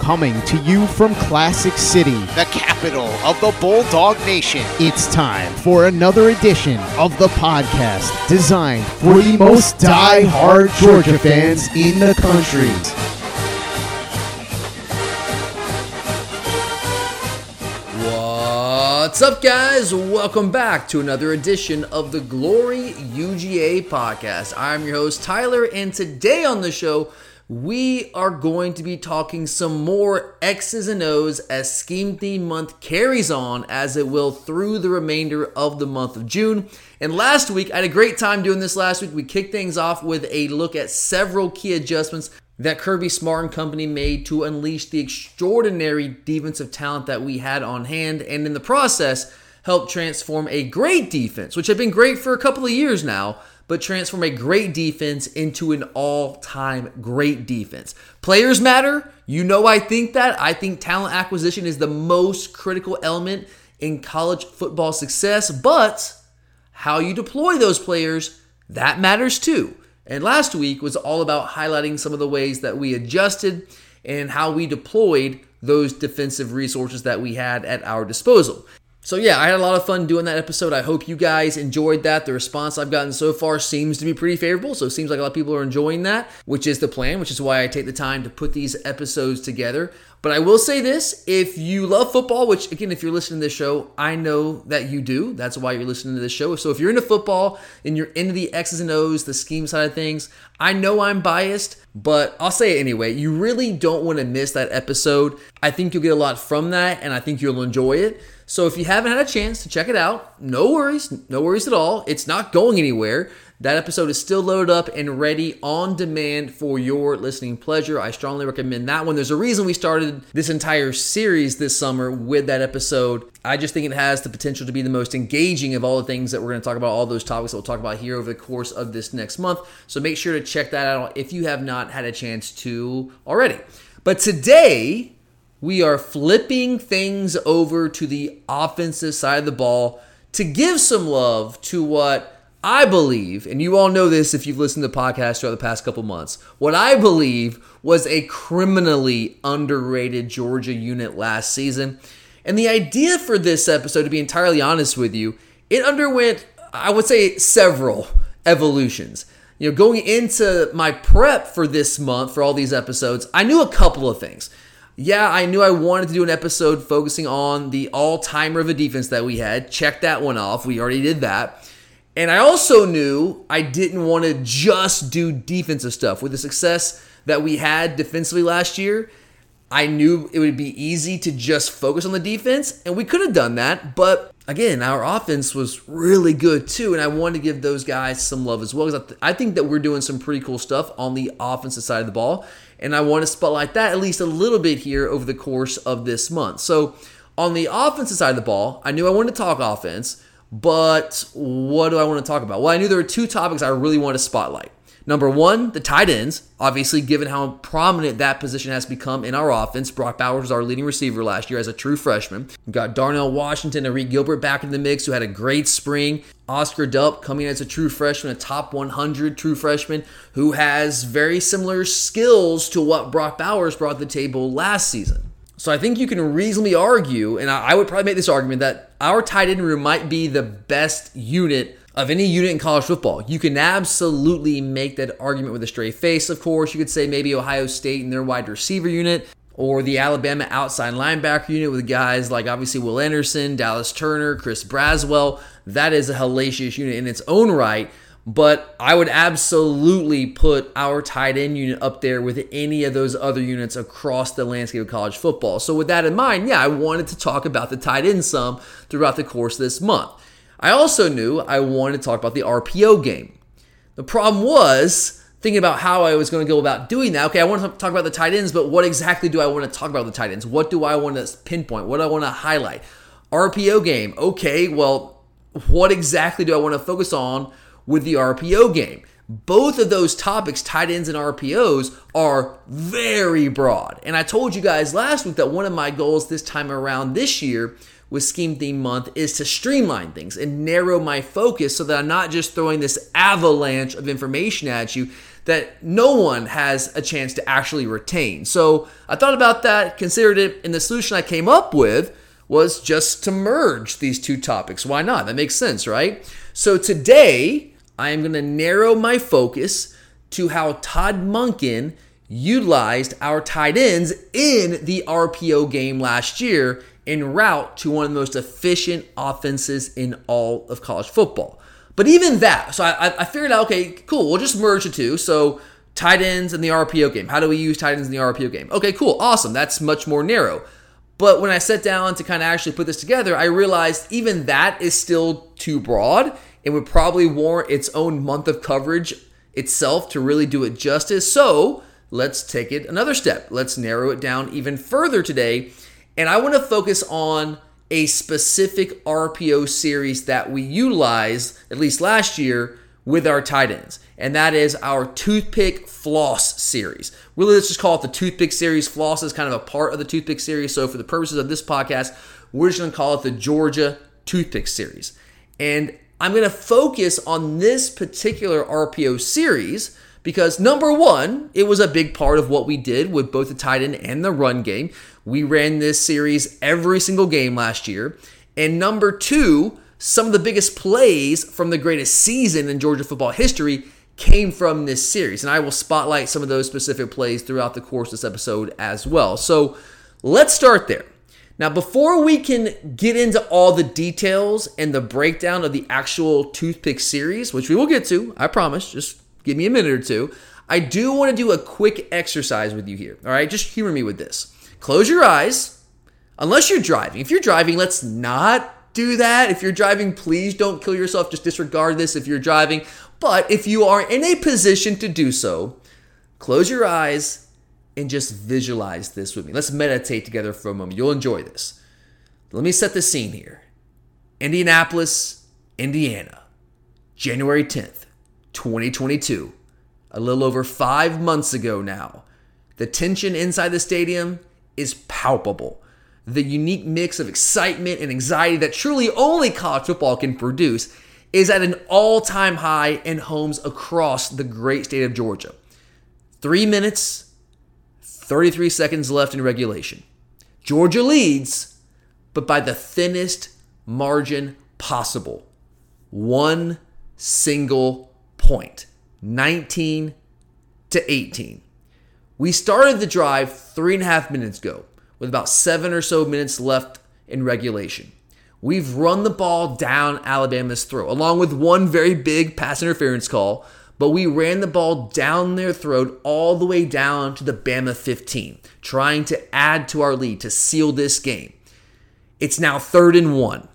Coming to you from Classic City, the capital of the Bulldog Nation. It's time for another edition of the podcast designed for the most die-hard Georgia fans in the country. What's up, guys? Welcome back to another edition of the Glory UGA podcast. I'm your host, Tyler, and today on the show, we are going to be talking some more X's and O's as Scheme Theme Month carries on, as it will through the remainder of the month of June. And last week, I had a great time doing this last week. We kicked things off with a look at several key adjustments that Kirby Smart and company made to unleash the extraordinary defensive talent that we had on hand, and in the process, help transform a great defense, which had been great for a couple of years now, but transform a great defense into an all time great defense. Players matter. You know, I think that. I think talent acquisition is the most critical element in college football success, but how you deploy those players, that matters too. And last week was all about highlighting some of the ways that we adjusted and how we deployed those defensive resources that we had at our disposal. So, yeah, I had a lot of fun doing that episode. I hope you guys enjoyed that. The response I've gotten so far seems to be pretty favorable. So, it seems like a lot of people are enjoying that, which is the plan, which is why I take the time to put these episodes together. But I will say this if you love football, which again, if you're listening to this show, I know that you do. That's why you're listening to this show. So if you're into football and you're into the X's and O's, the scheme side of things, I know I'm biased, but I'll say it anyway. You really don't want to miss that episode. I think you'll get a lot from that, and I think you'll enjoy it. So if you haven't had a chance to check it out, no worries, no worries at all. It's not going anywhere. That episode is still loaded up and ready on demand for your listening pleasure. I strongly recommend that one. There's a reason we started this entire series this summer with that episode. I just think it has the potential to be the most engaging of all the things that we're going to talk about, all those topics that we'll talk about here over the course of this next month. So make sure to check that out if you have not had a chance to already. But today, we are flipping things over to the offensive side of the ball to give some love to what I believe, and you all know this if you've listened to the podcast throughout the past couple months, what I believe was a criminally underrated Georgia unit last season. And the idea for this episode, to be entirely honest with you, it underwent, I would say, several evolutions. You know, going into my prep for this month, for all these episodes, I knew a couple of things. Yeah, I knew I wanted to do an episode focusing on the all timer of a defense that we had. Check that one off. We already did that. And I also knew I didn't want to just do defensive stuff. With the success that we had defensively last year, I knew it would be easy to just focus on the defense, and we could have done that. But again, our offense was really good too, and I wanted to give those guys some love as well because I think that we're doing some pretty cool stuff on the offensive side of the ball, and I want to spotlight that at least a little bit here over the course of this month. So, on the offensive side of the ball, I knew I wanted to talk offense. But what do I want to talk about? Well, I knew there were two topics I really wanted to spotlight. Number one, the tight ends. Obviously, given how prominent that position has become in our offense, Brock Bowers was our leading receiver last year as a true freshman. We've got Darnell Washington and Reed Gilbert back in the mix, who had a great spring. Oscar Delp coming as a true freshman, a top 100 true freshman, who has very similar skills to what Brock Bowers brought to the table last season. So I think you can reasonably argue, and I would probably make this argument that our tight end room might be the best unit of any unit in college football. You can absolutely make that argument with a straight face, of course. You could say maybe Ohio State and their wide receiver unit, or the Alabama outside linebacker unit with guys like obviously Will Anderson, Dallas Turner, Chris Braswell. That is a hellacious unit in its own right. But I would absolutely put our tight end unit up there with any of those other units across the landscape of college football. So, with that in mind, yeah, I wanted to talk about the tight end some throughout the course this month. I also knew I wanted to talk about the RPO game. The problem was thinking about how I was going to go about doing that. Okay, I want to talk about the tight ends, but what exactly do I want to talk about the tight ends? What do I want to pinpoint? What do I want to highlight? RPO game. Okay, well, what exactly do I want to focus on with the RPO game? Both of those topics, tight ends and RPOs, are very broad. And I told you guys last week that one of my goals this time around this year with Scheme Theme Month is to streamline things and narrow my focus so that I'm not just throwing this avalanche of information at you that no one has a chance to actually retain. So I thought about that, considered it, and the solution I came up with was just to merge these two topics. Why not? That makes sense, right? So today, I am going to narrow my focus to how Todd Monken utilized our tight ends in the RPO game last year en route to one of the most efficient offenses in all of college football. But even that, so I, I figured out, okay, cool, we'll just merge the two. So tight ends and the RPO game. How do we use tight ends in the RPO game? Okay, cool, awesome. That's much more narrow. But when I sat down to kind of actually put this together, I realized even that is still too broad. It would probably warrant its own month of coverage itself to really do it justice. So let's take it another step. Let's narrow it down even further today and I want to focus on a specific RPO series that we utilized, at least last year, with our tight ends. And that is our toothpick floss series. Really, let's just call it the toothpick series. Floss is kind of a part of the toothpick series. So, for the purposes of this podcast, we're just going to call it the Georgia toothpick series. And I'm going to focus on this particular RPO series because number one, it was a big part of what we did with both the tight end and the run game. We ran this series every single game last year. And number two, some of the biggest plays from the greatest season in Georgia football history came from this series. And I will spotlight some of those specific plays throughout the course of this episode as well. So let's start there. Now, before we can get into all the details and the breakdown of the actual toothpick series, which we will get to, I promise, just give me a minute or two, I do want to do a quick exercise with you here. All right, just humor me with this. Close your eyes, unless you're driving. If you're driving, let's not do that. If you're driving, please don't kill yourself. Just disregard this if you're driving. But if you are in a position to do so, close your eyes and just visualize this with me. Let's meditate together for a moment. You'll enjoy this. Let me set the scene here Indianapolis, Indiana, January 10th, 2022. A little over five months ago now. The tension inside the stadium is palpable. The unique mix of excitement and anxiety that truly only college football can produce is at an all time high in homes across the great state of Georgia. Three minutes, 33 seconds left in regulation. Georgia leads, but by the thinnest margin possible. One single point 19 to 18. We started the drive three and a half minutes ago with about seven or so minutes left in regulation. We've run the ball down Alabama's throat, along with one very big pass interference call, but we ran the ball down their throat all the way down to the Bama 15, trying to add to our lead to seal this game. It's now third and one.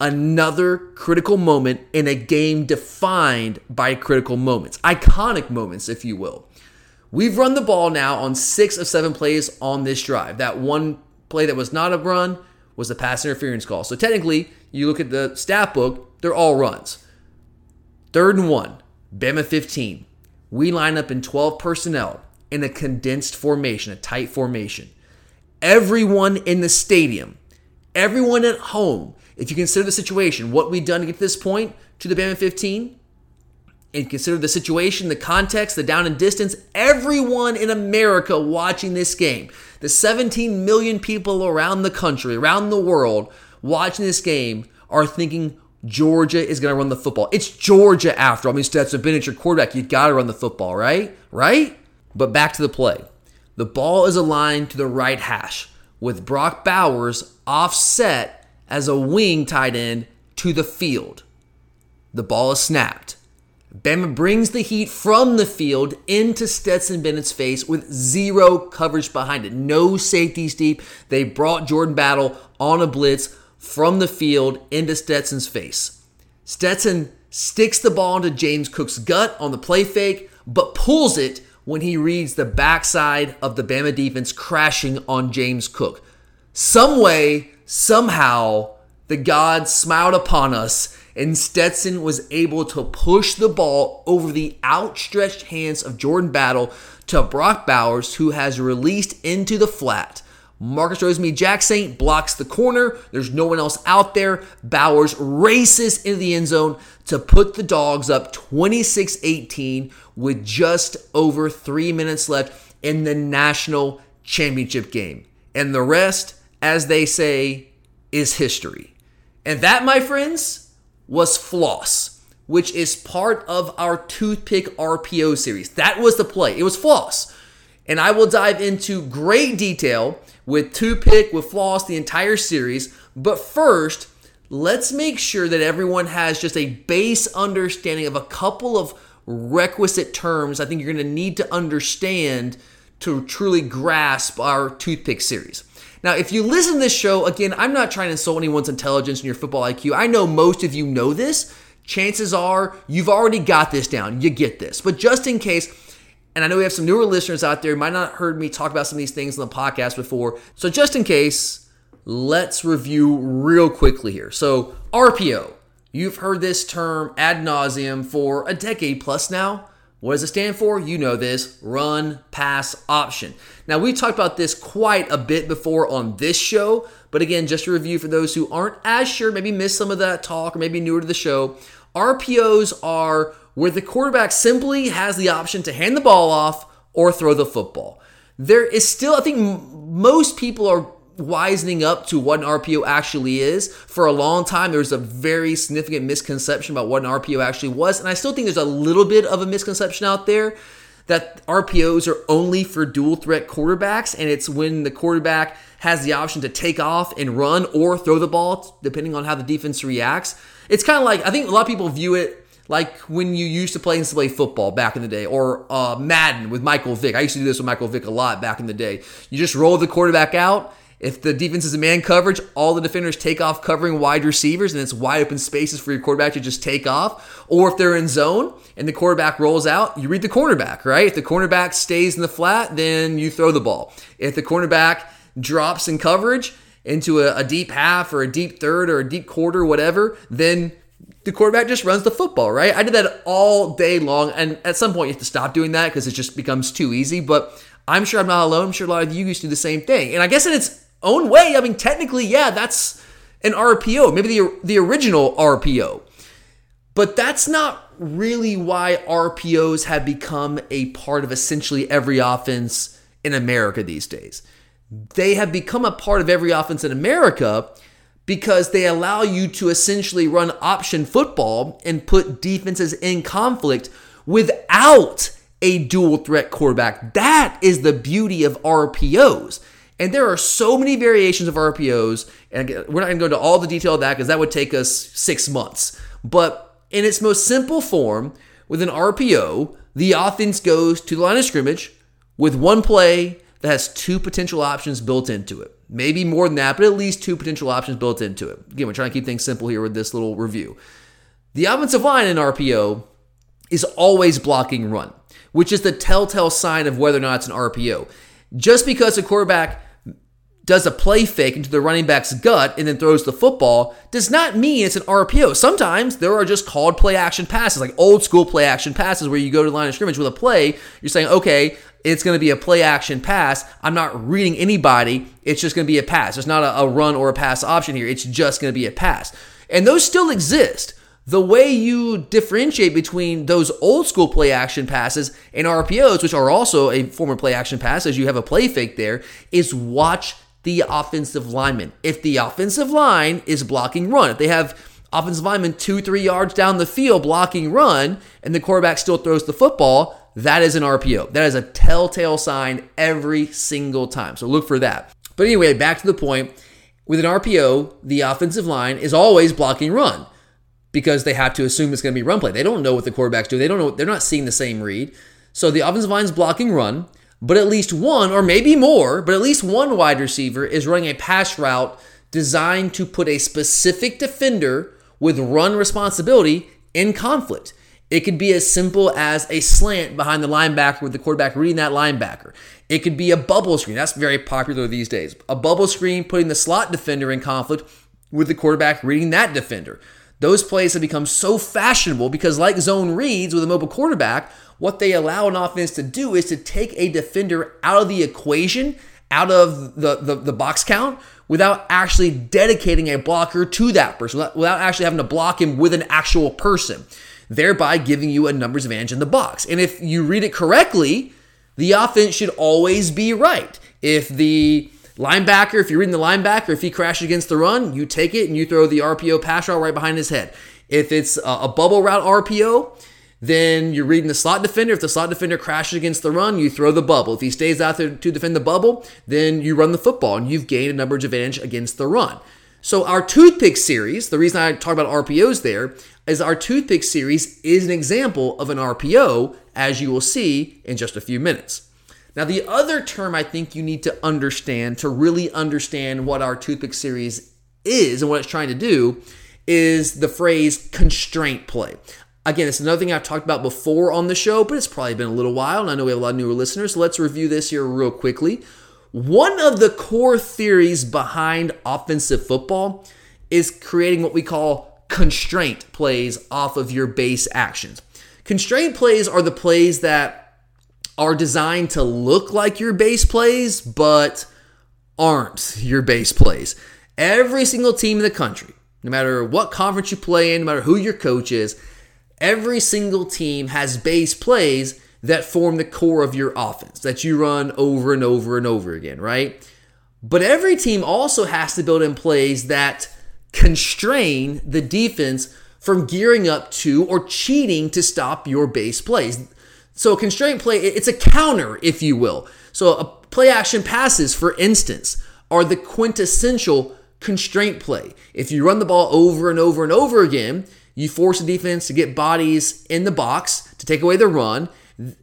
Another critical moment in a game defined by critical moments, iconic moments, if you will. We've run the ball now on six of seven plays on this drive. That one play that was not a run was a pass interference call. So technically, you look at the stat book, they're all runs. Third and one, Bama 15. We line up in 12 personnel in a condensed formation, a tight formation. Everyone in the stadium, everyone at home, if you consider the situation, what we've done to get to this point to the Bama 15, and consider the situation, the context, the down and distance, everyone in America watching this game, the 17 million people around the country, around the world watching this game are thinking Georgia is going to run the football. It's Georgia after all. I mean, Stetson Bennett, your quarterback. You got to run the football, right? Right? But back to the play. The ball is aligned to the right hash with Brock Bowers offset as a wing tight end to the field. The ball is snapped. Bama brings the heat from the field into Stetson Bennett's face with zero coverage behind it. No safeties deep. They brought Jordan Battle on a blitz from the field into Stetson's face. Stetson sticks the ball into James Cook's gut on the play fake, but pulls it when he reads the backside of the Bama defense crashing on James Cook. Some way, somehow, the gods smiled upon us and Stetson was able to push the ball over the outstretched hands of Jordan Battle to Brock Bowers, who has released into the flat. Marcus Rosemy-Jacksaint blocks the corner. There's no one else out there. Bowers races into the end zone to put the dogs up 26 18 with just over three minutes left in the national championship game. And the rest, as they say, is history. And that, my friends, was Floss, which is part of our Toothpick RPO series. That was the play. It was Floss. And I will dive into great detail with Toothpick, with Floss, the entire series. But first, let's make sure that everyone has just a base understanding of a couple of requisite terms I think you're going to need to understand to truly grasp our Toothpick series. Now, if you listen to this show, again, I'm not trying to insult anyone's intelligence and your football IQ. I know most of you know this. Chances are you've already got this down. You get this. But just in case, and I know we have some newer listeners out there who might not heard me talk about some of these things on the podcast before. So just in case, let's review real quickly here. So RPO, you've heard this term ad nauseum for a decade plus now. What does it stand for? You know this run pass option. Now, we talked about this quite a bit before on this show, but again, just a review for those who aren't as sure, maybe missed some of that talk or maybe newer to the show. RPOs are where the quarterback simply has the option to hand the ball off or throw the football. There is still, I think most people are wisening up to what an RPO actually is. For a long time, there was a very significant misconception about what an RPO actually was. And I still think there's a little bit of a misconception out there that RPOs are only for dual threat quarterbacks. And it's when the quarterback has the option to take off and run or throw the ball, depending on how the defense reacts. It's kind of like, I think a lot of people view it like when you used to play play football back in the day, or uh, Madden with Michael Vick. I used to do this with Michael Vick a lot back in the day. You just roll the quarterback out if the defense is a man coverage, all the defenders take off covering wide receivers and it's wide open spaces for your quarterback to just take off. Or if they're in zone and the quarterback rolls out, you read the cornerback, right? If the cornerback stays in the flat, then you throw the ball. If the cornerback drops in coverage into a, a deep half or a deep third or a deep quarter, whatever, then the quarterback just runs the football, right? I did that all day long. And at some point, you have to stop doing that because it just becomes too easy. But I'm sure I'm not alone. I'm sure a lot of you used to do the same thing. And I guess in its own way, I mean, technically, yeah, that's an RPO, maybe the, the original RPO. But that's not really why RPOs have become a part of essentially every offense in America these days. They have become a part of every offense in America because they allow you to essentially run option football and put defenses in conflict without a dual threat quarterback. That is the beauty of RPOs. And there are so many variations of RPOs, and we're not going to go into all the detail of that because that would take us six months. But in its most simple form, with an RPO, the offense goes to the line of scrimmage with one play that has two potential options built into it. Maybe more than that, but at least two potential options built into it. Again, we're trying to keep things simple here with this little review. The offensive line in RPO is always blocking run, which is the telltale sign of whether or not it's an RPO. Just because a quarterback does a play fake into the running back's gut and then throws the football does not mean it's an RPO. Sometimes there are just called play action passes, like old school play action passes where you go to the line of scrimmage with a play. You're saying, okay, it's going to be a play action pass. I'm not reading anybody. It's just going to be a pass. There's not a, a run or a pass option here. It's just going to be a pass. And those still exist. The way you differentiate between those old school play action passes and RPOs, which are also a form of play action pass, as you have a play fake there, is watch the offensive lineman. If the offensive line is blocking run, if they have offensive lineman two, three yards down the field blocking run, and the quarterback still throws the football, that is an RPO. That is a telltale sign every single time. So look for that. But anyway, back to the point. With an RPO, the offensive line is always blocking run because they have to assume it's going to be run play. They don't know what the quarterback's doing. They don't know. They're not seeing the same read. So the offensive line is blocking run, but at least one, or maybe more, but at least one wide receiver is running a pass route designed to put a specific defender with run responsibility in conflict. It could be as simple as a slant behind the linebacker with the quarterback reading that linebacker. It could be a bubble screen. That's very popular these days. A bubble screen putting the slot defender in conflict with the quarterback reading that defender. Those plays have become so fashionable because, like zone reads with a mobile quarterback, what they allow an offense to do is to take a defender out of the equation, out of the, the, the box count, without actually dedicating a blocker to that person, without actually having to block him with an actual person thereby giving you a numbers advantage in the box. And if you read it correctly, the offense should always be right. If the linebacker, if you're reading the linebacker, if he crashes against the run, you take it and you throw the RPO pass route right behind his head. If it's a bubble route RPO, then you're reading the slot defender. If the slot defender crashes against the run, you throw the bubble. If he stays out there to defend the bubble, then you run the football and you've gained a numbers advantage against the run. So our toothpick series, the reason I talk about RPOs there is our toothpick series is an example of an RPO, as you will see in just a few minutes. Now, the other term I think you need to understand to really understand what our toothpick series is and what it's trying to do is the phrase constraint play. Again, it's another thing I've talked about before on the show, but it's probably been a little while, and I know we have a lot of newer listeners, so let's review this here real quickly. One of the core theories behind offensive football is creating what we call constraint plays off of your base actions. Constraint plays are the plays that are designed to look like your base plays, but aren't your base plays. Every single team in the country, no matter what conference you play in, no matter who your coach is, every single team has base plays that form the core of your offense that you run over and over and over again, right? But every team also has to build in plays that constrain the defense from gearing up to or cheating to stop your base plays. So a constraint play, it's a counter, if you will. So a play action passes, for instance, are the quintessential constraint play. If you run the ball over and over and over again, you force the defense to get bodies in the box to take away the run,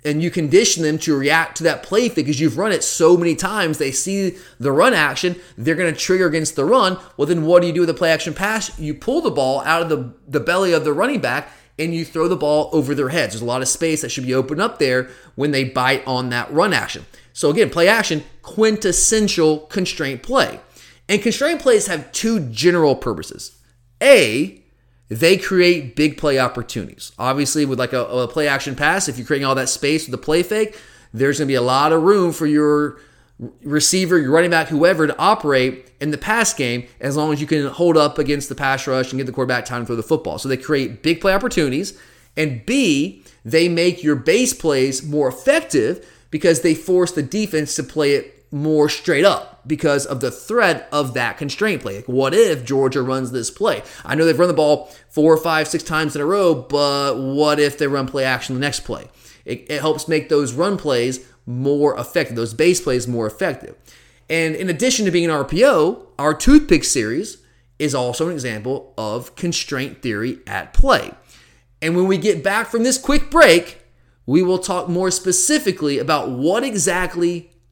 and you condition them to react to that play because you've run it so many times. They see the run action, they're going to trigger against the run. Well, then what do you do with the play action pass? You pull the ball out of the, the belly of the running back and you throw the ball over their heads. There's a lot of space that should be opened up there when they bite on that run action. So, again, play action, quintessential constraint play. And constraint plays have two general purposes. A, they create big play opportunities. Obviously, with like a, a, play action pass, if you're creating all that space with the play fake, there's going to be a lot of room for your receiver, your running back, whoever to operate in the pass game as long as you can hold up against the pass rush and get the quarterback time to throw the football. So they create big play opportunities. And B, they make your base plays more effective because they force the defense to play it more straight up because of the threat of that constraint play. Like, what if Georgia runs this play? I know they've run the ball four, five, six times in a row, but what if they run play action the next play? It, it helps make those run plays more effective, those base plays more effective. And in addition to being an RPO, our toothpick series is also an example of constraint theory at play. And when we get back from this quick break, we will talk more specifically about what exactly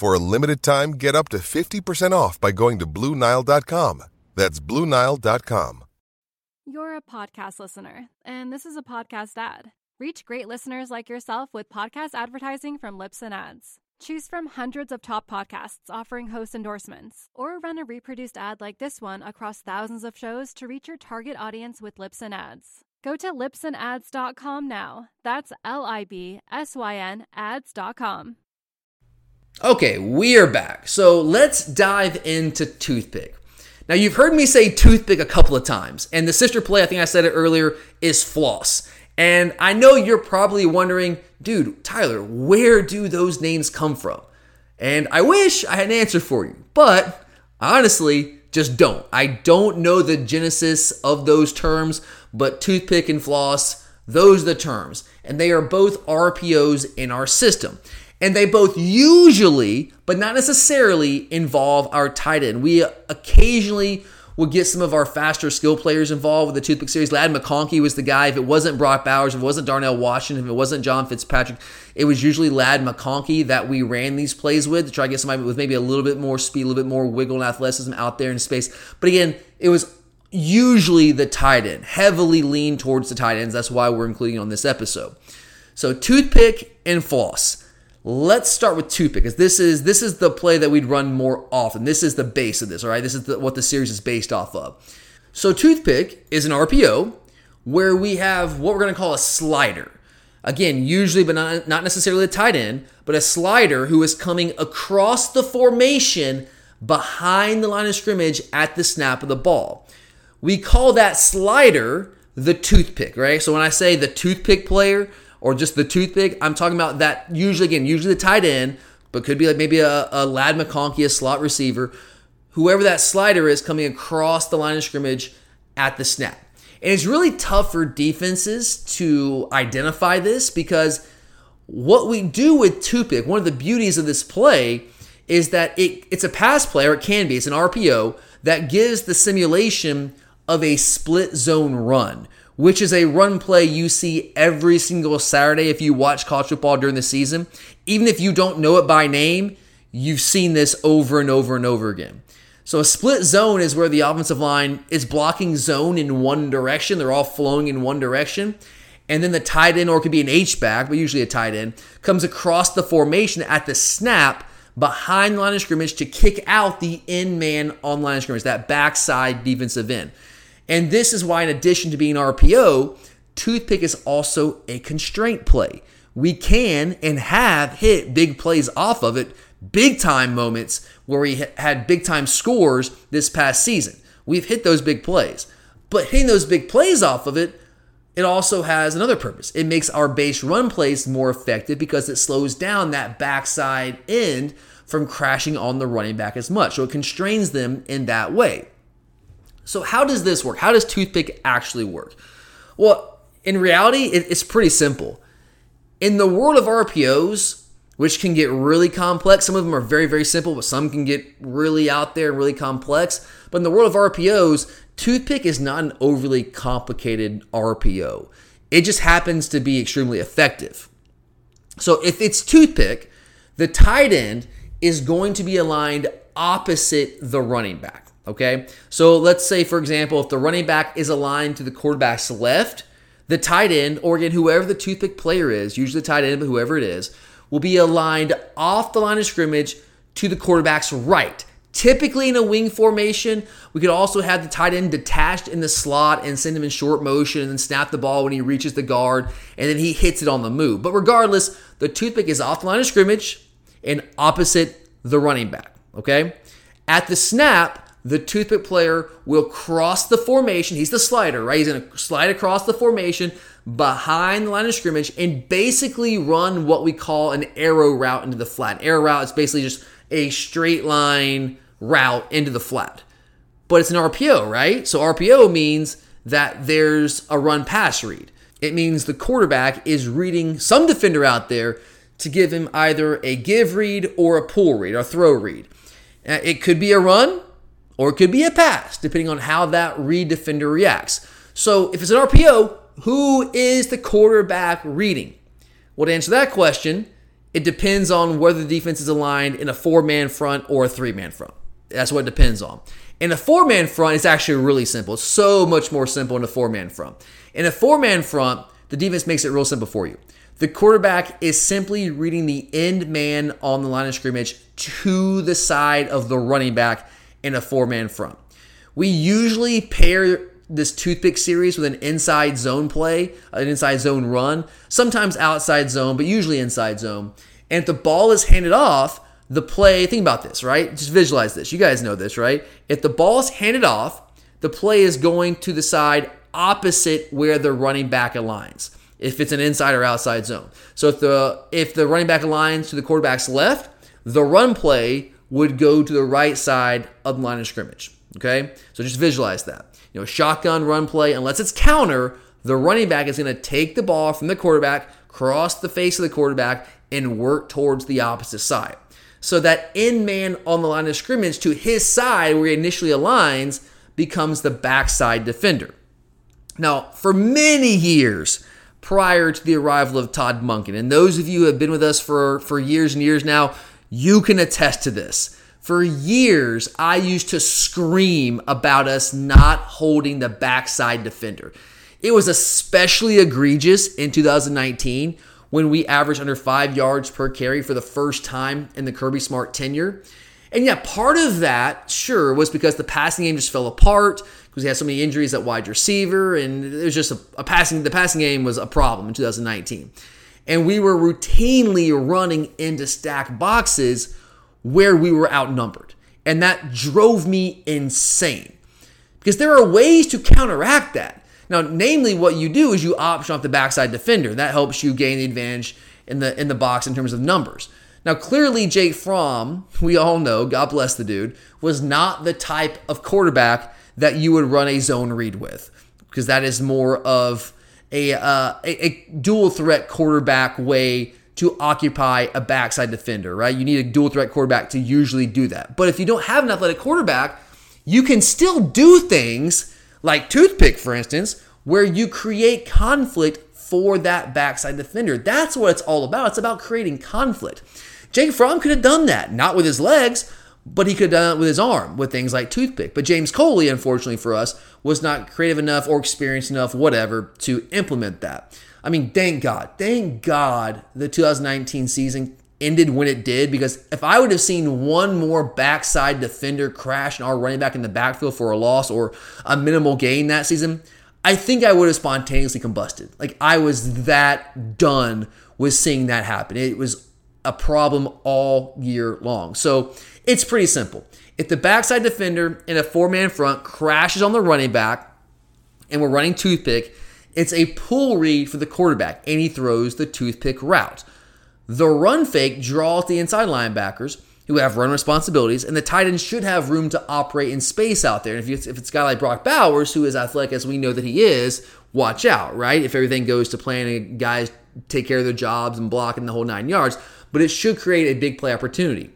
For a limited time, get up to 50% off by going to BlueNile.com. That's BlueNile.com. You're a podcast listener, and this is a podcast ad. Reach great listeners like yourself with podcast advertising from Libsyn Ads. Choose from hundreds of top podcasts offering host endorsements, or run a reproduced ad like this one across thousands of shows to reach your target audience with Libsyn Ads. Go to libsynads.com now. That's L I B S Y N ads.com. Okay, we are back. So let's dive into toothpick. Now, you've heard me say toothpick a couple of times, and the sister play, I think I said it earlier, is floss. And I know you're probably wondering, dude, Tyler, where do those names come from? And I wish I had an answer for you, but honestly, just don't. I don't know the genesis of those terms, but toothpick and floss, those are the terms. And they are both RPOs in our system. And they both usually, but not necessarily, involve our tight end. We occasionally will get some of our faster skill players involved with the Toothpick series. Ladd McConkey was the guy. If it wasn't Brock Bowers, if it wasn't Darnell Washington, if it wasn't John Fitzpatrick, it was usually Ladd McConkey that we ran these plays with to try to get somebody with maybe a little bit more speed, a little bit more wiggle and athleticism out there in space. But again, it was usually the tight end, heavily lean towards the tight ends. That's why we're including on this episode. So toothpick and floss. Let's start with toothpick because this is this is the play that we'd run more often. This is the base of this, all right? This is the, what the series is based off of. So toothpick is an RPO where we have what we're going to call a slider. Again, usually, but not, not necessarily a tight end, but a slider who is coming across the formation behind the line of scrimmage at the snap of the ball. We call that slider the toothpick, right? So when I say the toothpick player, or just the toothpick. I'm talking about that usually, again, usually the tight end, but could be like maybe a, a Ladd McConkey, a slot receiver, whoever that slider is coming across the line of scrimmage at the snap. And it's really tough for defenses to identify this because what we do with toothpick, one of the beauties of this play is that it, it's a pass play, or it can be, it's an RPO that gives the simulation of a split zone run which is a run play you see every single Saturday if you watch college football during the season. Even if you don't know it by name, you've seen this over and over and over again. So a split zone is where the offensive line is blocking zone in one direction. They're all flowing in one direction. And then the tight end, or it could be an H-back, but usually a tight end, comes across the formation at the snap behind line of scrimmage to kick out the in man on line of scrimmage, that backside defensive end. And this is why, in addition to being RPO, toothpick is also a constraint play. We can and have hit big plays off of it, big time moments where we had big time scores this past season. We've hit those big plays. But hitting those big plays off of it, it also has another purpose. It makes our base run plays more effective because it slows down that backside end from crashing on the running back as much. So it constrains them in that way. So, how does this work? How does toothpick actually work? Well, in reality, it's pretty simple. In the world of RPOs, which can get really complex, some of them are very, very simple, but some can get really out there and really complex. But in the world of RPOs, toothpick is not an overly complicated RPO. It just happens to be extremely effective. So, if it's toothpick, the tight end is going to be aligned opposite the running back. Okay. So let's say, for example, if the running back is aligned to the quarterback's left, the tight end, or again, whoever the toothpick player is, usually the tight end, but whoever it is, will be aligned off the line of scrimmage to the quarterback's right. Typically in a wing formation, we could also have the tight end detached in the slot and send him in short motion and then snap the ball when he reaches the guard and then he hits it on the move. But regardless, the toothpick is off the line of scrimmage and opposite the running back. Okay? At the snap, the toothpick player will cross the formation. He's the slider, right? He's going to slide across the formation behind the line of scrimmage and basically run what we call an arrow route into the flat. An arrow route is basically just a straight line route into the flat. But it's an RPO, right? So RPO means that there's a run pass read. It means the quarterback is reading some defender out there to give him either a give read or a pull read or throw read. Uh, it could be a run, or it could be a pass, depending on how that read defender reacts. So if it's an RPO, who is the quarterback reading? Well, to answer that question, It depends on whether the defense is aligned in a four man front or a three man front. That's what it depends on. In a four man front, it's actually really simple. It's so much more simple in a four man front. In a four man front, the defense makes it real simple for you. The quarterback is simply reading the end man on the line of scrimmage to the side of the running back in a four man front. We usually pair this toothpick series with an inside zone play, an inside zone run, sometimes outside zone, but usually inside zone. And if the ball is handed off, the play, think about this, right? Just visualize this. You guys know this, right? If the ball is handed off, the play is going to the side opposite where the running back aligns. If it's an inside or outside zone. So if the if the running back aligns to the quarterback's left, the run play would go to the right side of the line of scrimmage. Okay? So just visualize that. You know, shotgun run play, unless it's counter, the running back is going to take the ball from the quarterback, cross the face of the quarterback, and work towards the opposite side. So that in man on the line of scrimmage to his side, where he initially aligns, becomes the backside defender. Now, for many years prior to the arrival of Todd Monken, and those of you who have been with us for, for years and years now, you can attest to this. For years, I used to scream about us not holding the backside defender. It was especially egregious in 2019 when we averaged under five yards per carry for the first time in the Kirby Smart tenure. And yeah, part of that, sure, was because the passing game just fell apart because he had so many injuries at wide receiver, and it was just a, a passing. The passing game was a problem in 2019, and we were routinely running into stack boxes where we were outnumbered. And that drove me insane because there are ways to counteract that. Now, namely, what you do is you option off the backside defender. That helps you gain the advantage in the in the box in terms of numbers. Now, clearly, Jake Fromm, we all know, God bless the dude, was not the type of quarterback that you would run a zone read with, because that is more of a, uh, a, a dual threat quarterback way to occupy a backside defender, right? You need a dual threat quarterback to usually do that. But if you don't have an athletic quarterback, you can still do things like toothpick, for instance, where you create conflict for that backside defender. That's what it's all about. It's about creating conflict. Jake Fromm could have done that, not with his legs, but he could have done it with his arm with things like toothpick. But James Coley, unfortunately for us, was not creative enough or experienced enough, whatever, to implement that. I mean, thank God, thank God the 2019 season ended when it did because if I would have seen one more backside defender crash and our running back in the backfield for a loss or a minimal gain that season, I think I would have spontaneously combusted. Like I was that done with seeing that happen. It was a problem all year long. So it's pretty simple. If the backside defender in a four man front crashes on the running back and we're running toothpick, it's a pull read for the quarterback, and he throws the toothpick route. The run fake draws the inside linebackers who have run responsibilities, and the tight end should have room to operate in space out there. And if it's, if it's a guy like Brock Bowers, who is athletic as we know that he is, watch out, right? If everything goes to plan and guys take care of their jobs and blocking the whole nine yards, but it should create a big play opportunity.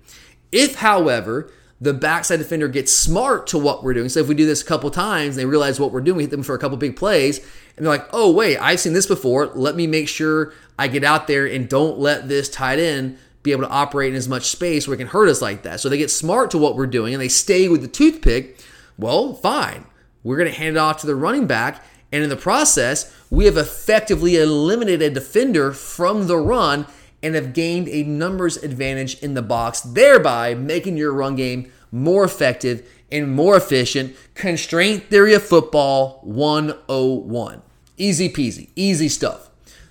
If, however, the backside defender gets smart to what we're doing. So if we do this a couple times, they realize what we're doing, we hit them for a couple big plays, and they're like, oh, wait, I've seen this before. Let me make sure I get out there and don't let this tight end be able to operate in as much space where it can hurt us like that. So they get smart to what we're doing and they stay with the toothpick. Well, fine. We're going to hand it off to the running back. And in the process, we have effectively eliminated a defender from the run and have gained a numbers advantage in the box, thereby making your run game more effective and more efficient. Constraint theory of football 101. Easy peasy, easy stuff.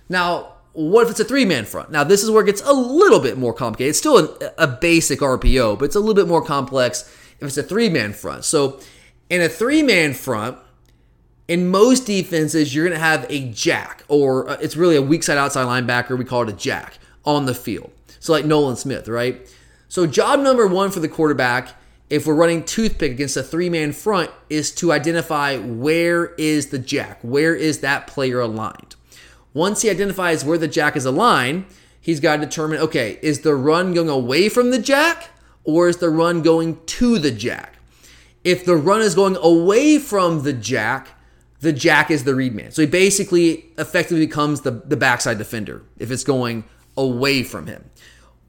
Now, what if it's a three man front? Now, this is where it gets a little bit more complicated. It's still a, basic RPO, but it's a little bit more complex if it's a three man front. So, in a three man front, in most defenses, you're going to have a jack, or uh, it's really a weak side outside linebacker. We call it a jack on the field. So, like Nolan Smith, right? So, job number one for the quarterback, if we're running toothpick against a three man front, is to identify where is the jack? Where is that player aligned? Once he identifies where the jack is aligned, he's got to determine okay, is the run going away from the jack or is the run going to the jack? If the run is going away from the jack, the jack is the read man. So he basically effectively becomes the, the backside defender if it's going away from him.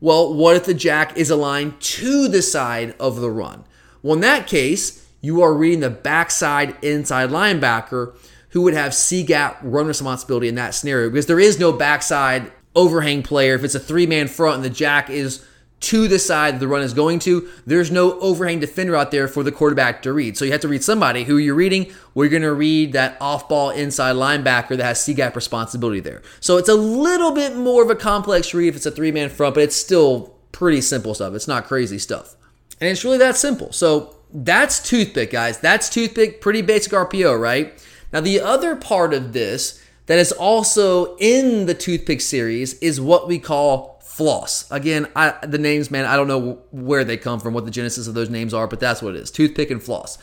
Well, what if the jack is aligned to the side of the run? Well, in that case, you are reading the backside inside linebacker who would have C gap run responsibility in that scenario because there is no backside overhang player. If it's a three man front and the jack is to the side the run is going to, there's no overhang defender out there for the quarterback to read. So you have to read somebody who you're reading. We're going to read that off ball inside linebacker that has C gap responsibility there. So it's a little bit more of a complex read if it's a three man front, but it's still pretty simple stuff. It's not crazy stuff. And it's really that simple. So that's toothpick, guys. That's toothpick, pretty basic RPO, right? Now, the other part of this that is also in the toothpick series is what we call floss. Again, I, the names, man, I don't know where they come from, what the genesis of those names are, but that's what it is toothpick and floss.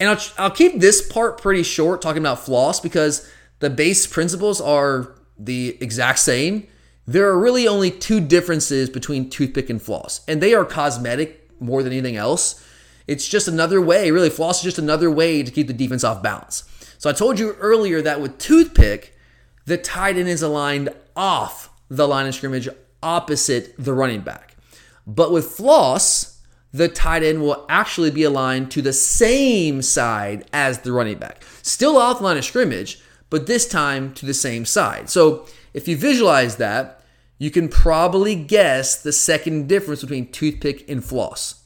And I'll, I'll keep this part pretty short talking about floss because the base principles are the exact same. There are really only two differences between toothpick and floss, and they are cosmetic more than anything else. It's just another way, really, floss is just another way to keep the defense off balance. So I told you earlier that with toothpick, the tight end is aligned off the line of scrimmage opposite the running back. But with floss, the tight end will actually be aligned to the same side as the running back. Still off the line of scrimmage, but this time to the same side. So if you visualize that, you can probably guess the second difference between toothpick and floss.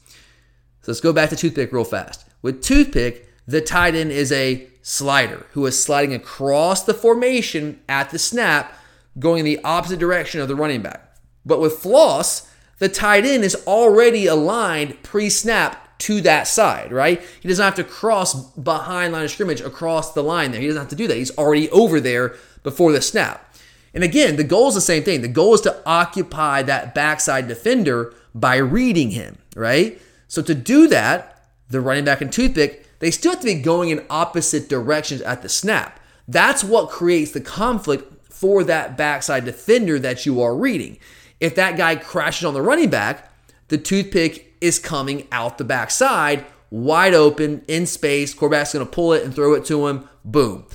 So let's go back to toothpick real fast. With toothpick, the tight end is a slider who is sliding across the formation at the snap, going in the opposite direction of the running back. But with floss, the tight end is already aligned pre snap to that side, right? He doesn't have to cross behind line of scrimmage across the line there. He doesn't have to do that. He's already over there before the snap. And again, the goal is the same thing. The goal is to occupy that backside defender by reading him, right? So to do that, the running back and toothpick, they still have to be going in opposite directions at the snap. That's what creates the conflict for that backside defender that you are reading. If that guy crashes on the running back, the toothpick is coming out the backside, wide open, in space. Quarterback's going to pull it and throw it to him. Boom.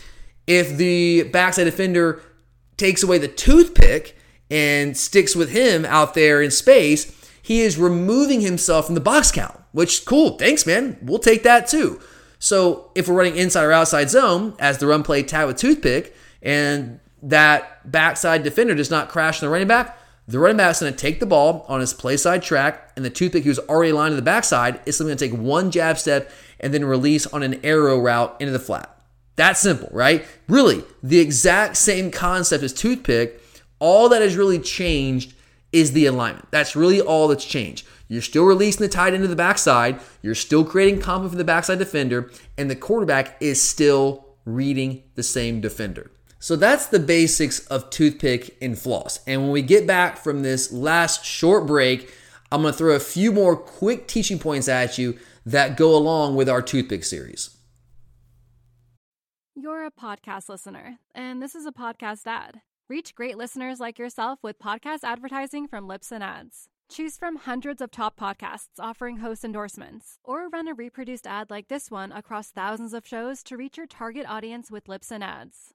If the backside defender takes away the toothpick and sticks with him out there in space, he is removing himself from the box count, which is cool. Thanks, man. We'll take that too. So if we're running inside or outside zone as the run play tag with toothpick, and that backside defender does not crash on the running back, the running back's going to take the ball on his play side track, and the toothpick who's already aligned to the backside is going to take one jab step and then release on an arrow route into the flat. That simple, right? Really, the exact same concept as toothpick. All that has really changed is the alignment. That's really all that's changed. You're still releasing the tight end to the backside. You're still creating conflict for the backside defender, and the quarterback is still reading the same defender. So that's the basics of toothpick and floss. And when we get back from this last short break, I'm going to throw a few more quick teaching points at you that go along with our toothpick series. You're a podcast listener, and this is a podcast ad. Reach great listeners like yourself with podcast advertising from Libsyn Ads. Choose from hundreds of top podcasts offering host endorsements, or run a reproduced ad like this one across thousands of shows to reach your target audience with Libsyn Ads.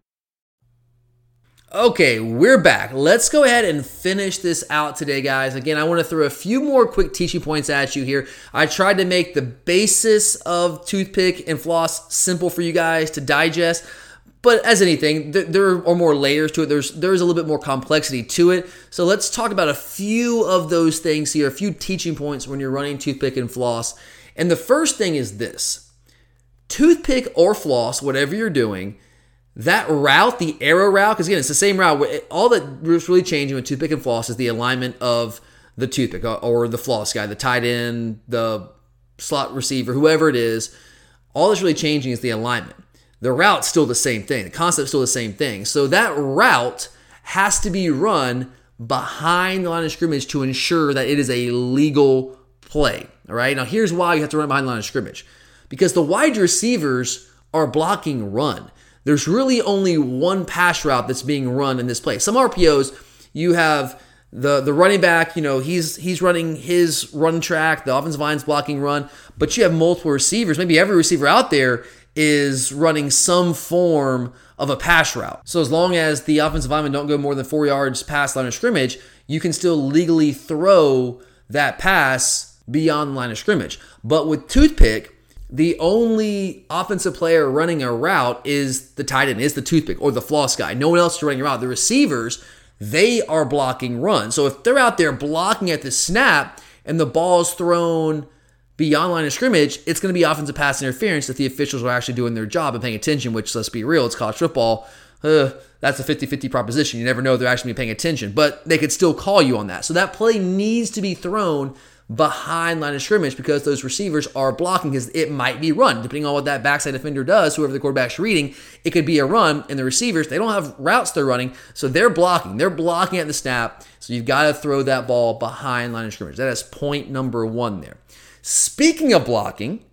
Okay, we're back. Let's go ahead and finish this out today, guys. Again, I want to throw a few more quick teaching points at you here. I tried to make the basis of toothpick and floss simple for you guys to digest. But as anything, there are more layers to it. There's there's a little bit more complexity to it. So let's talk about a few of those things here, a few teaching points when you're running toothpick and floss. And the first thing is this: toothpick or floss, whatever you're doing, that route, the arrow route, because again, it's the same route. All that was really changing with toothpick and floss is the alignment of the toothpick uh, or the floss guy, the tight end, the slot receiver, whoever it is. All that's really changing is the alignment. The route's still the same thing. The concept's still the same thing. So that route has to be run behind the line of scrimmage to ensure that it is a legal play. All right. Now, here's why you have to run behind the line of scrimmage because the wide receivers are blocking run. There's really only one pass route that's being run in this play. Some RPOs, you have the the running back, you know, he's he's running his run track, the offensive line's blocking run, but you have multiple receivers. Maybe every receiver out there is running some form of a pass route. So as long as the offensive linemen don't go more than four yards past line of scrimmage, you can still legally throw that pass beyond line of scrimmage. But with toothpick, the only offensive player running a route is the tight end, is the toothpick or the floss guy. No one else is running a route. The receivers, they are blocking runs. So if they're out there blocking at the snap and the ball is thrown beyond line of scrimmage, it's going to be offensive pass interference if the officials are actually doing their job and paying attention, which let's be real, it's college football. Uh, that's a 50 50 proposition. You never know they're actually paying attention, but they could still call you on that. So that play needs to be thrown behind line of scrimmage because those receivers are blocking because it might be run. Depending on what that backside defender does, whoever the quarterback's reading, it could be a run. And the receivers, they don't have routes they're running, so they're blocking. They're blocking at the snap. So you've got to throw that ball behind line of scrimmage. That is point number one there. Speaking of blocking,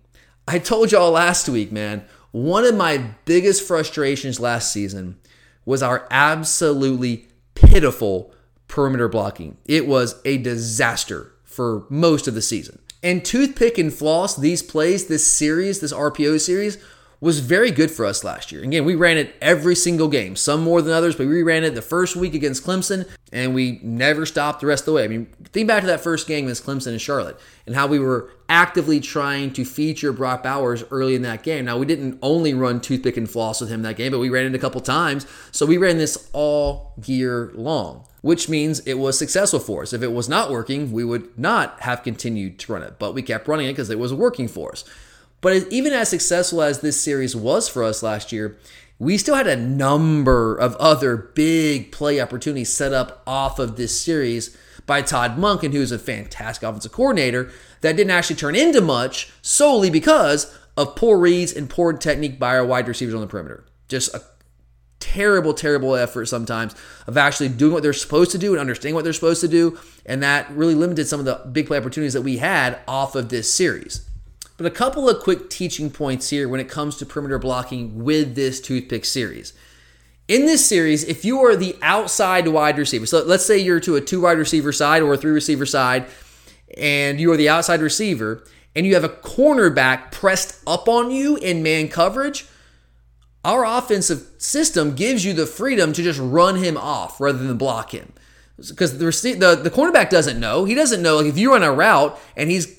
I told y'all last week, man, one of my biggest frustrations last season was our absolutely pitiful perimeter blocking. It was a disaster for most of the season. And toothpick and floss, these plays, this series, this RPO series, was very good for us last year. Again, we ran it every single game, some more than others, but we ran it the first week against Clemson, and we never stopped the rest of the way. I mean, think back to that first game against Clemson and Charlotte, and how we were actively trying to feature Brock Bowers early in that game. Now, we didn't only run toothpick and floss with him that game, but we ran it a couple times. So we ran this all year long which means it was successful for us. If it was not working, we would not have continued to run it, but we kept running it because it was working for us. But even as successful as this series was for us last year, we still had a number of other big play opportunities set up off of this series by Todd Monken, who's a fantastic offensive coordinator, that didn't actually turn into much solely because of poor reads and poor technique by our wide receivers on the perimeter. Just a terrible, terrible effort sometimes of actually doing what they're supposed to do and understanding what they're supposed to do. And that really limited some of the big play opportunities that we had off of this series. But a couple of quick teaching points here when it comes to perimeter blocking with this toothpick series. In this series, if you are the outside wide receiver, so let's say you're to a two wide receiver side or a three receiver side, and you are the outside receiver, and you have a cornerback pressed up on you in man coverage, our offensive system gives you the freedom to just run him off rather than block him. Because the, the the cornerback doesn't know. He doesn't know. Like if you run a route and he's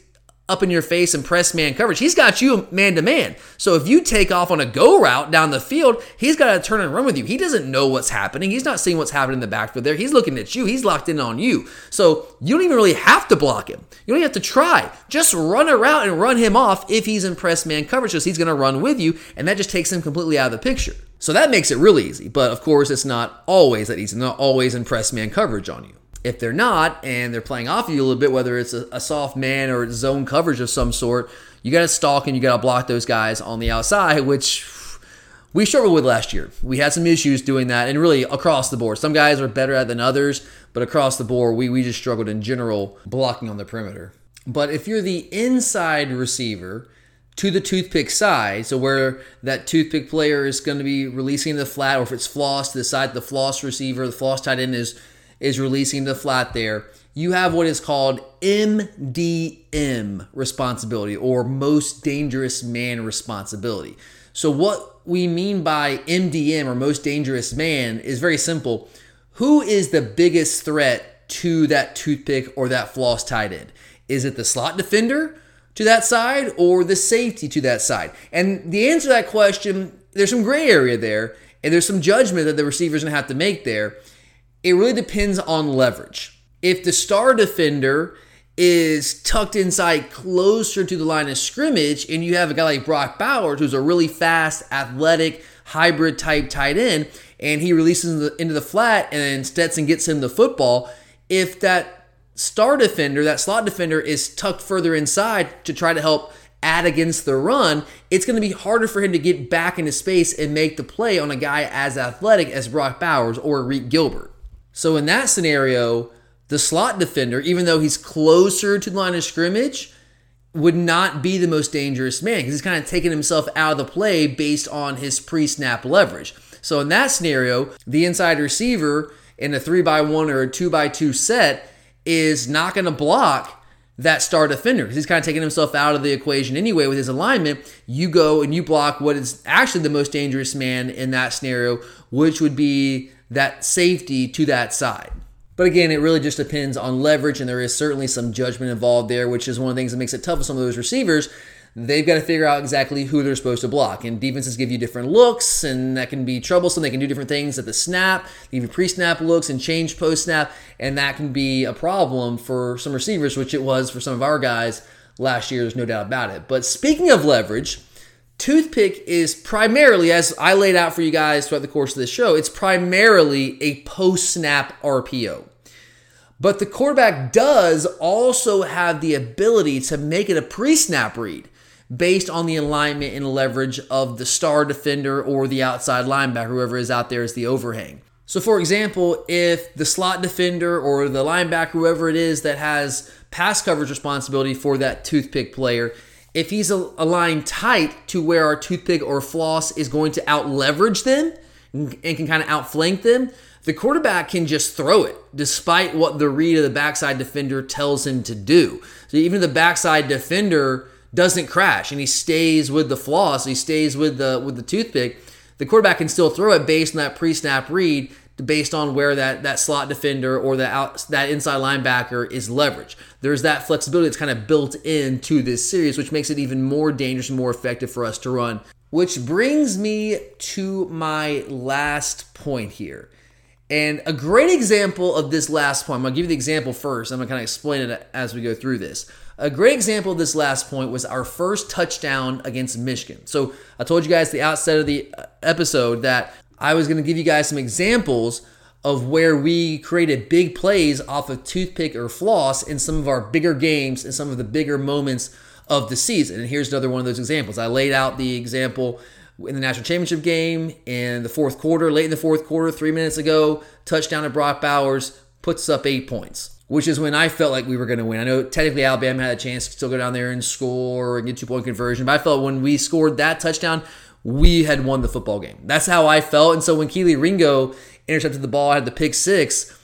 up in your face and press man coverage. He's got you man to man. So if you take off on a go route down the field, he's got to turn and run with you. He doesn't know what's happening. He's not seeing what's happening in the backfield there. He's looking at you. He's locked in on you. So you don't even really have to block him. You don't have to try. Just run a route and run him off if he's in press man coverage because he's going to run with you, and that just takes him completely out of the picture. So that makes it really easy. But of course, it's not always that easy. Not always in press man coverage on you. If they're not, and they're playing off you a little bit, whether it's a, a soft man or zone coverage of some sort, you got to stalk and you got to block those guys on the outside, which we struggled with last year. We had some issues doing that, and really across the board. Some guys are better at than others, but across the board, we, we just struggled in general blocking on the perimeter. But if you're the inside receiver to the toothpick side, so where that toothpick player is going to be releasing the flat, or if it's floss to the side, the floss receiver, the floss tight end is is releasing the flat there, you have what is called MDM responsibility or most dangerous man responsibility. So, what we mean by MDM or most dangerous man is very simple. Who is the biggest threat to that toothpick or that floss tight end? Is it the slot defender to that side or the safety to that side? And the answer to that question, there's some gray area there, and there's some judgment that the receiver's gonna have to make there it really depends on leverage. If the star defender is tucked inside closer to the line of scrimmage, and you have a guy like Brock Bowers, who's a really fast, athletic, hybrid type tight end, and he releases into the flat, and Stetson gets him the football. If that star defender, that slot defender, is tucked further inside to try to help add against the run, it's going to be harder for him to get back into space and make the play on a guy as athletic as Brock Bowers or Reek Gilbert. So in that scenario, the slot defender, even though he's closer to the line of scrimmage, would not be the most dangerous man because he's kind of taking himself out of the play based on his pre snap leverage. So in that scenario, the inside receiver in a three by one or a two by two set is not going to block that star defender because he's kind of taking himself out of the equation anyway with his alignment. You go and you block what is actually the most dangerous man in that scenario, which would be that safety to that side. But again, it really just depends on leverage, and there is certainly some judgment involved there, which is one of the things that makes it tough with some of those receivers. They've got to figure out exactly who they're supposed to block. And defenses give you different looks, and that can be troublesome. They can do different things at the snap, even pre snap looks, and change post snap. And that can be a problem for some receivers, which it was for some of our guys last year. There's no doubt about it. But speaking of leverage, Toothpick is primarily, as I laid out for you guys throughout the course of this show, it's primarily a post snap RPO. But the quarterback does also have the ability to make it a pre snap read based on the alignment and leverage of the star defender or the outside linebacker, whoever is out there as the overhang. So, for example, if the slot defender or the linebacker, whoever it is that has pass coverage responsibility for that toothpick player, if he's aligned tight to where our toothpick or floss is going to out leverage them and can kind of outflank them, the quarterback can just throw it despite what the read of the backside defender tells him to do. So even if the backside defender doesn't crash and he stays with the floss, he stays with the with the toothpick, the quarterback can still throw it based on that pre-snap read based on where that, that slot defender or that out, that inside linebacker is leveraged. There's that flexibility that's kind of built into this series, which makes it even more dangerous and more effective for us to run. Which brings me to my last point here. And a great example of this last point, I'm gonna give you the example first. I'm gonna kind of explain it as we go through this. A great example of this last point was our first touchdown against Michigan. So I told you guys the outset of the uh, episode that I was gonna give you guys some examples of where we created big plays off of toothpick or floss in some of our bigger games and some of the bigger moments of the season. And here's another one of those examples. I laid out the example in the national championship game in the fourth quarter, late in the fourth quarter, three minutes ago, touchdown to Brock Bowers puts up eight points, which is when I felt like we were going to win. I know technically Alabama had a chance to still go down there and score and get two point conversion, but I felt when we scored that touchdown, we had won the football game. That's how I felt. And so when Kelee Ringo intercepted the ball, I had the pick six,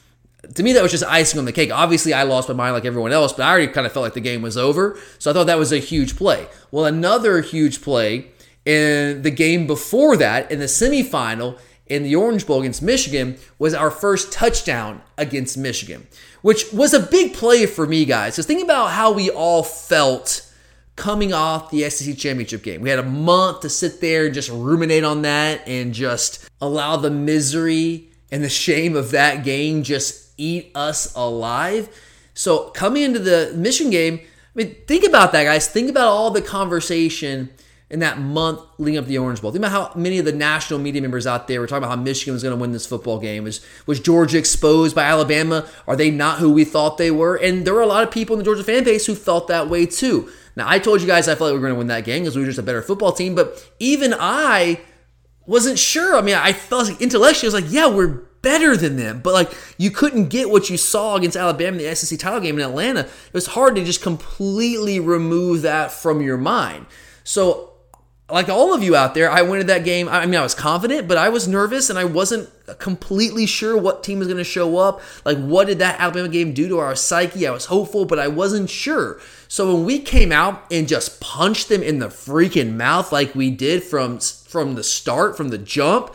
to me, that was just icing on the cake. Obviously, I lost my mind like everyone else, but I already kind of felt like the game was over. So I thought that was a huge play. Well, another huge play in the game before that, in the semifinal in the Orange Bowl against Michigan, was our first touchdown against Michigan, which was a big play for me, guys. Because think about how we all felt coming off the SEC championship game. We had a month to sit there and just ruminate on that and just allow the misery and the shame of that game just eat us alive. So coming into the Michigan game, I mean, think about that, guys. Think about all the conversation in that month leading up to the Orange Bowl. Think about how many of the national media members out there were talking about how Michigan was going to win this football game. Was, was Georgia exposed by Alabama? Are they not who we thought they were? And there were a lot of people in the Georgia fan base who felt that way too. Now, I told you guys I felt like we were going to win that game because we were just a better football team, but even I wasn't sure. I mean, I felt like intellectually, I was like, yeah, we're better than them. But like you couldn't get what you saw against Alabama in the SEC title game in Atlanta. It was hard to just completely remove that from your mind. So like all of you out there, I went to that game. I mean, I was confident, but I was nervous and I wasn't completely sure what team was going to show up. Like, what did that Alabama game do to our psyche? I was hopeful, but I wasn't sure. So when we came out and just punched them in the freaking mouth like we did from from the start, from the jump,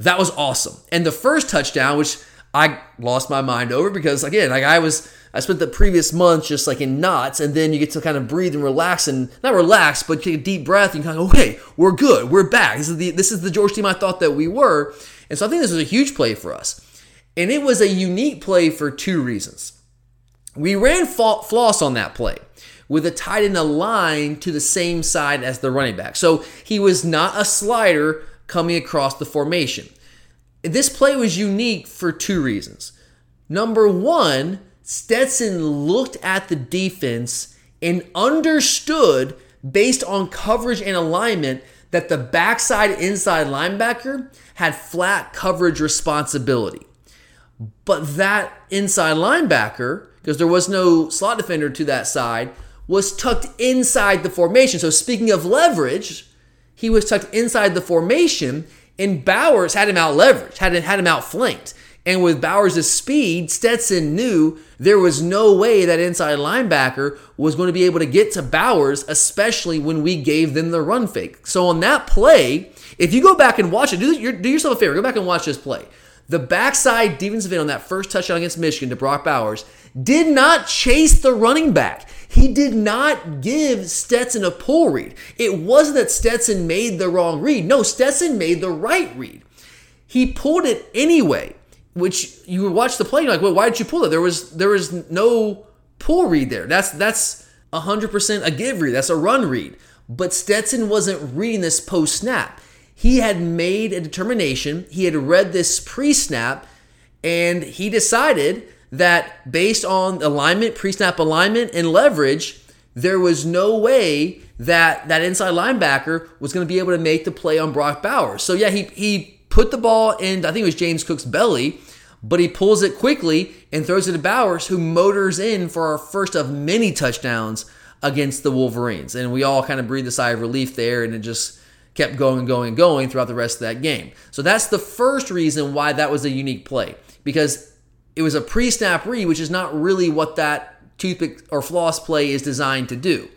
that was awesome. And the first touchdown, which I lost my mind over because again, like I was I spent the previous month just like in knots, and then you get to kind of breathe and relax and not relax, but take a deep breath and kind of go, okay, we're good, we're back. This is the this is the Georgia team I thought that we were, and so I think this was a huge play for us, and it was a unique play for two reasons. We ran floss on that play with a tight end aligned to the same side as the running back, so he was not a slider coming across the formation. This play was unique for two reasons. Number one, Stetson looked at the defense and understood, based on coverage and alignment, that the backside inside linebacker had flat coverage responsibility. But that inside linebacker, because there was no slot defender to that side, was tucked inside the formation. So speaking of leverage, he was tucked inside the formation, and Bowers had him out leveraged, had had him outflanked. And with Bowers' speed, Stetson knew there was no way that inside linebacker was going to be able to get to Bowers, especially when we gave them the run fake. So on that play, if you go back and watch it, do, do yourself a favor, go back and watch this play. The backside defensive end on that first touchdown against Michigan to Brock Bowers did not chase the running back. He did not give Stetson a pull read. It wasn't that Stetson made the wrong read. No, Stetson made the right read. He pulled it anyway, which you watch the play. You're like, well, why did you pull it? There was there was no pull read there. That's that's 100% a give read. That's a run read. But Stetson wasn't reading this post snap. He had made a determination. He had read this pre snap, and he decided that based on alignment, pre snap alignment, and leverage, there was no way that that inside linebacker was going to be able to make the play on Brock Bowers. So, yeah, he, he put the ball in, I think it was James Cook's belly, but he pulls it quickly and throws it to Bowers, who motors in for our first of many touchdowns against the Wolverines. And we all kind of breathed a sigh of relief there, and it just kept going and going and going throughout the rest of that game. So that's the first reason why that was a unique play because it was a pre snap read, which is not really what that toothpick or floss play is designed to do.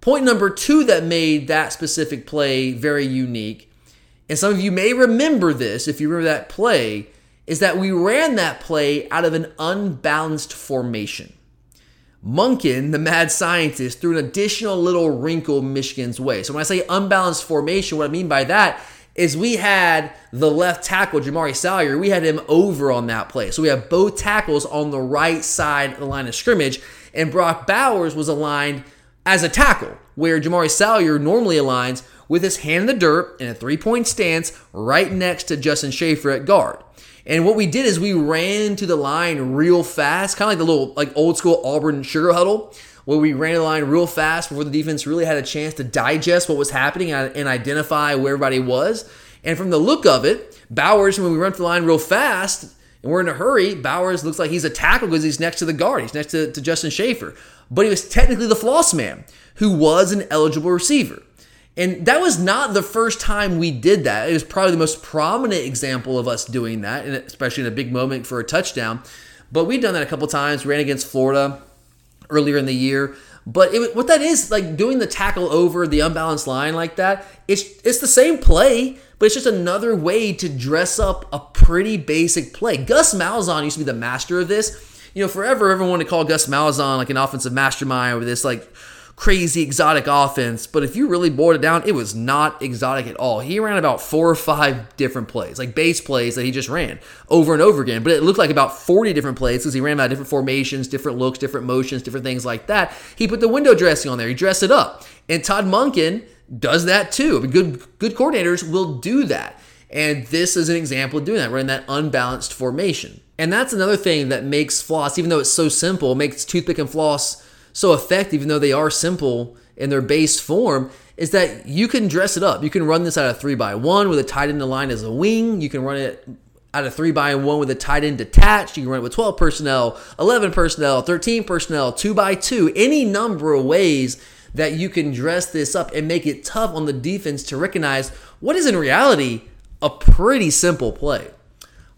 Point number two that made that specific play very unique, and some of you may remember this if you remember that play, is that we ran that play out of an unbalanced formation. Monken, the mad scientist, threw an additional little wrinkle Michigan's way. So when I say unbalanced formation, what I mean by that is we had the left tackle, Jamari Salyer, we had him over on that play. So we have both tackles on the right side of the line of scrimmage, and Brock Bowers was aligned as a tackle, where Jamari Salyer normally aligns with his hand in the dirt in a three point stance right next to Justin Shaffer at guard. And what we did is we ran to the line real fast, kind of like the little like old school Auburn sugar huddle, where we ran the line real fast before the defense really had a chance to digest what was happening and identify where everybody was. And from the look of it, Bowers, when we run to the line real fast and we're in a hurry, Bowers looks like he's a tackle because he's next to the guard. He's next to, to Justin Shaffer. But he was technically the floss man who was an eligible receiver. And that was not the first time we did that. It was probably the most prominent example of us doing that, and especially in a big moment for a touchdown. But we've done that a couple times. Ran against Florida earlier in the year. But it, what that is, like doing the tackle over the unbalanced line like that, it's it's the same play, but it's just another way to dress up a pretty basic play. Gus Malzahn used to be the master of this. You know, forever everyone to call Gus Malzahn like an offensive mastermind with this like crazy exotic offense, but if you really boiled it down, it was not exotic at all. He ran about four or five different plays, like base plays that he just ran over and over again. But it looked like about 40 different plays because he ran about different formations, different looks, different motions, different things like that. He put the window dressing on there, he dressed it up. And Todd Monken does that too. Good, good coordinators will do that. And this is an example of doing that, running that unbalanced formation. And that's another thing that makes floss, even though it's so simple, makes toothpick and floss so effective, even though they are simple in their base form, is that you can dress it up. You can run this out of three by one with a tight end line as a wing. You can run it out of three by one with a tight end detached. You can run it with 12 personnel, 11 personnel, 13 personnel, two by two, any number of ways that you can dress this up and make it tough on the defense to recognize what is in reality a pretty simple play.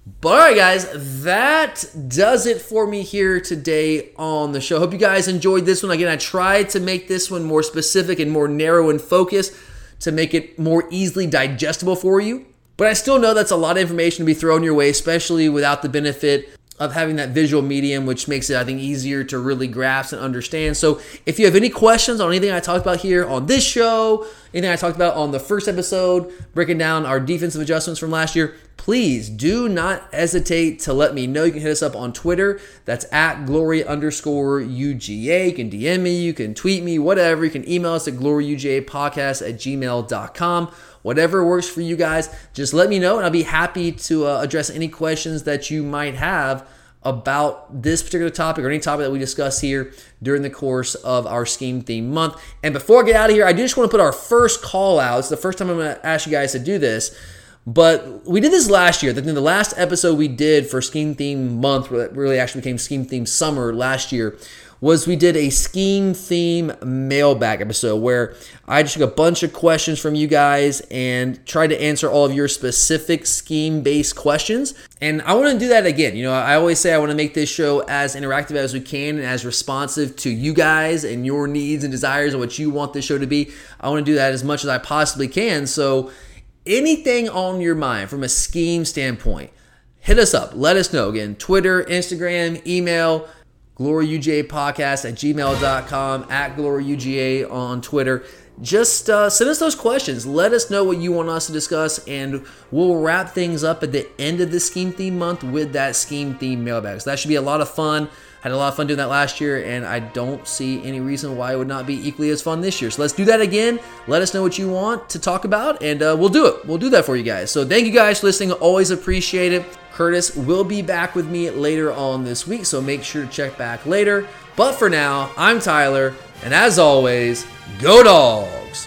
But all right, guys, that does it for me here today on the show. Hope you guys enjoyed this one. Again, I tried to make this one more specific and more narrow and focus to make it more easily digestible for you. But I still know that's a lot of information to be thrown your way, especially without the benefit of having that visual medium, which makes it, I think, easier to really grasp and understand. So, if you have any questions on anything I talked about here on this show, anything I talked about on the first episode, breaking down our defensive adjustments from last year, please do not hesitate to let me know. You can hit us up on Twitter. That's at glory underscore UGA. You can DM me, you can tweet me, whatever. You can email us at gloryugapodcast at gmail.com. Whatever works for you guys, just let me know and I'll be happy to uh, address any questions that you might have about this particular topic or any topic that we discuss here during the course of our scheme theme month. And before I get out of here, I do just want to put our first call out. It's the first time I'm going to ask you guys to do this. But we did this last year. I think the last episode we did for Scheme Theme Month, really actually became Scheme Theme Summer last year, was we did a scheme theme mailbag episode where I just took a bunch of questions from you guys and tried to answer all of your specific scheme based questions. And I want to do that again. You know, I always say I want to make this show as interactive as we can and as responsive to you guys and your needs and desires and what you want this show to be. I want to do that as much as I possibly can. So, anything on your mind from a scheme standpoint, hit us up. Let us know. Again, Twitter, Instagram, email gloryuga podcast at gmail.com, at gloryuga on Twitter. Just uh, send us those questions. Let us know what you want us to discuss, and we'll wrap things up at the end of the scheme theme month with that scheme theme mailbag. So that should be a lot of fun. Had a lot of fun doing that last year, and I don't see any reason why it would not be equally as fun this year. So let's do that again. Let us know what you want to talk about, and uh, we'll do it. We'll do that for you guys. So thank you guys for listening. Always appreciate it. Curtis will be back with me later on this week, so make sure to check back later. But for now, I'm Tyler, and as always, go dogs!